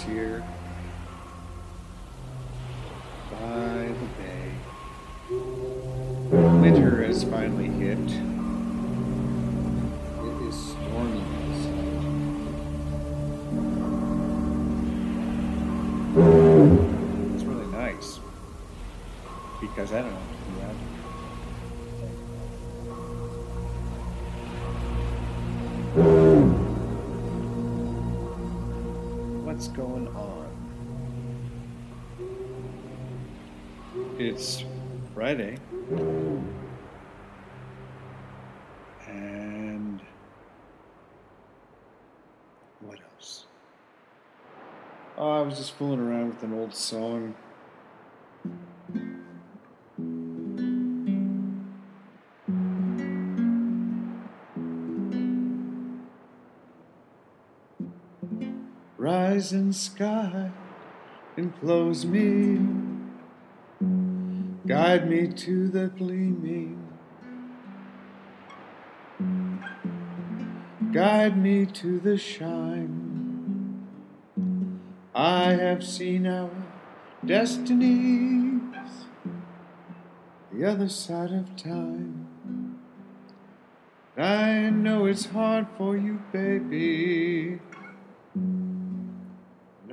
here by the bay. Winter has finally hit. It is stormy outside. It's really nice because I don't have going on? It's Friday. And what else? Oh, I was just fooling around with an old song. Rising sky enclose me, guide me to the gleaming, guide me to the shine. I have seen our destinies, the other side of time. I know it's hard for you, baby.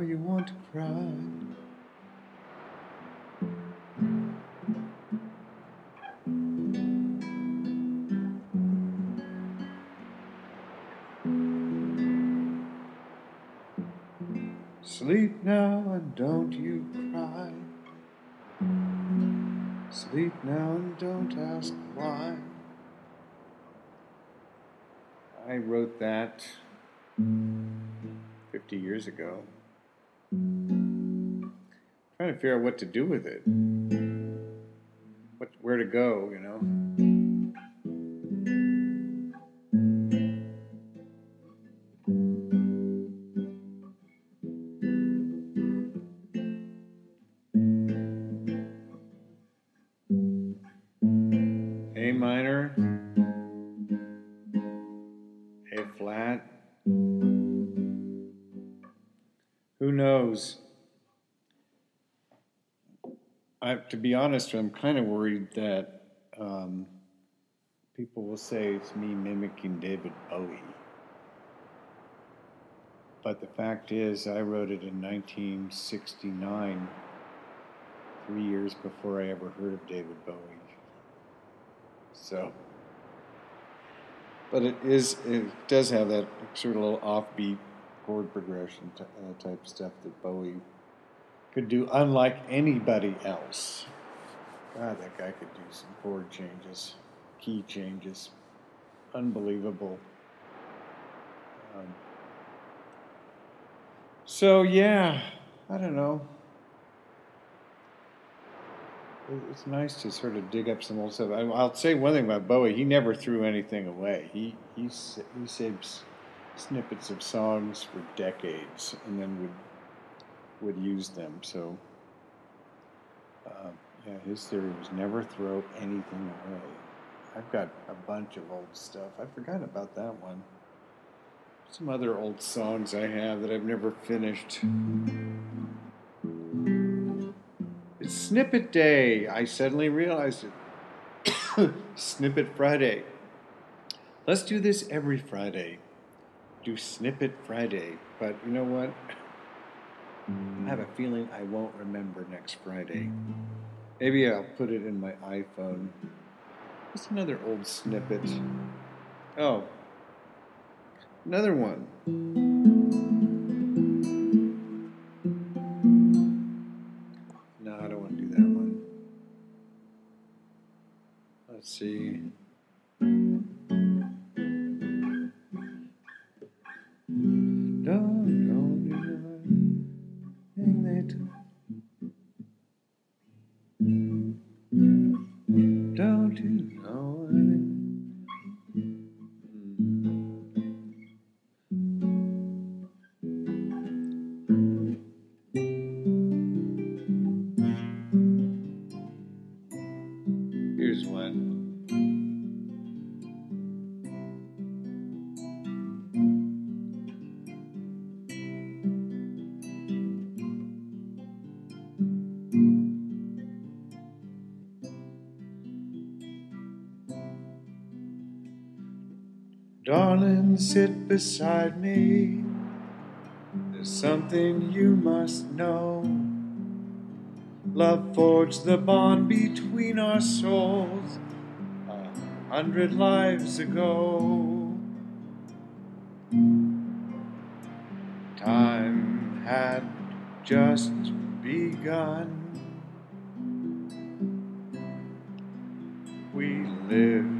Know you want to cry. Sleep now and don't you cry. Sleep now and don't ask why. I wrote that 50 years ago. Trying to figure out what to do with it. What, where to go, you know? Knows? I, to be honest, I'm kind of worried that um, people will say it's me mimicking David Bowie. But the fact is, I wrote it in 1969, three years before I ever heard of David Bowie. So, but it is, it does have that sort of little offbeat chord progression t- uh, type stuff that Bowie could do, unlike anybody else. God, that guy could do some chord changes, key changes. Unbelievable. Um, so, yeah, I don't know. It's nice to sort of dig up some old stuff. I'll say one thing about Bowie: he never threw anything away. He he he saves snippets of songs for decades, and then would would use them. So, uh, yeah, his theory was never throw anything away. I've got a bunch of old stuff. I forgot about that one. Some other old songs I have that I've never finished. It's Snippet Day. I suddenly realized it. Snippet Friday. Let's do this every Friday. Do Snippet Friday. But you know what? I have a mm. feeling I won't remember next Friday. Maybe I'll put it in my iPhone. What's another old snippet? Oh, another one. No, I don't want to do that one. Let's see. Darling, sit beside me. There's something you must know. Love forged the bond between our souls a hundred lives ago. Time had just begun. We lived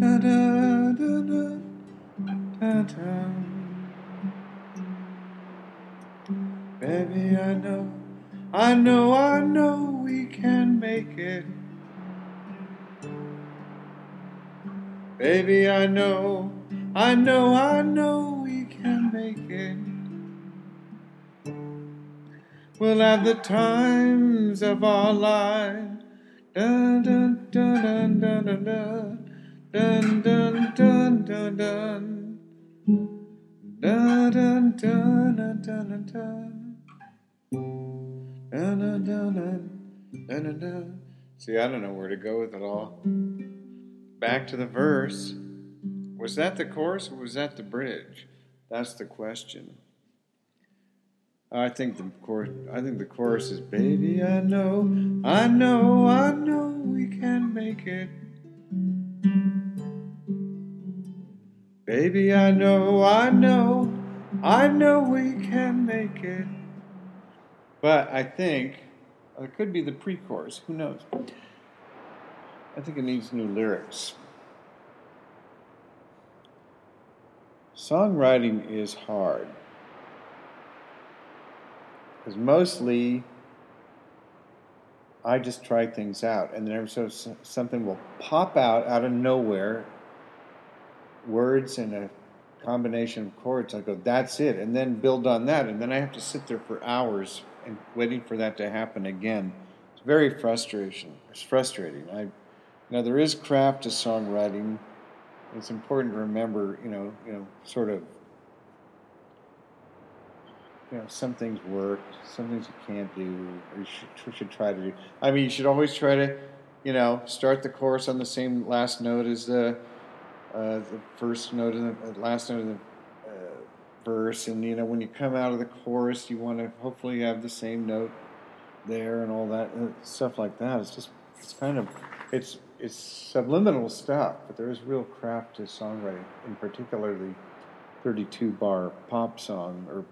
Baby, I know, I know, I know we can make it. Baby, I know, I know, I know we can make it. We'll have the times of our lives. Dun dun dun dun dun dun dun dun dun dun dun. Dun dun dun dun dun dun dun. Dun dun dun dun dun dun. See, I don't know where to go with it all. Back to the verse. Was that the chorus or was that the bridge? That's the question. I think the chorus. I think the chorus is "Baby, I know, I know, I know we can make it." Baby, I know, I know, I know we can make it. But I think it could be the pre-chorus. Who knows? I think it needs new lyrics. Songwriting is hard because mostly I just try things out, and then every so something will pop out out of nowhere, words and a combination of chords. I go, that's it, and then build on that, and then I have to sit there for hours and waiting for that to happen again. It's very frustration. It's frustrating. I, you know, there is craft to songwriting. It's important to remember, you know, you know, sort of you know, some things work, some things you can't do, or you should, should try to do. I mean, you should always try to, you know, start the chorus on the same last note as the, uh, the first note and the last note of the uh, verse, and you know, when you come out of the chorus, you want to hopefully have the same note there and all that uh, stuff like that. It's just, it's kind of, it's it's subliminal stuff, but there is real craft to songwriting, in particular the 32 bar pop song or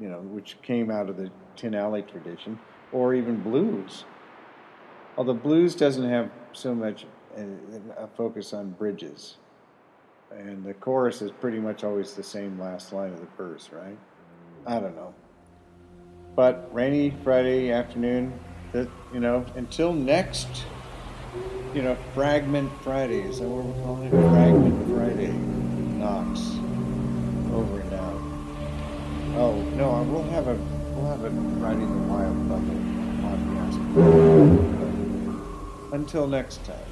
you know, which came out of the Tin Alley tradition, or even blues. Although blues doesn't have so much uh, a focus on bridges, and the chorus is pretty much always the same last line of the verse, right? I don't know. But rainy Friday afternoon, that you know, until next, you know, Fragment Friday is that what we're calling it? Fragment Friday, Knox, over and out. Oh no, we'll have a we'll have a riding the wild bubble podcast. Until next time.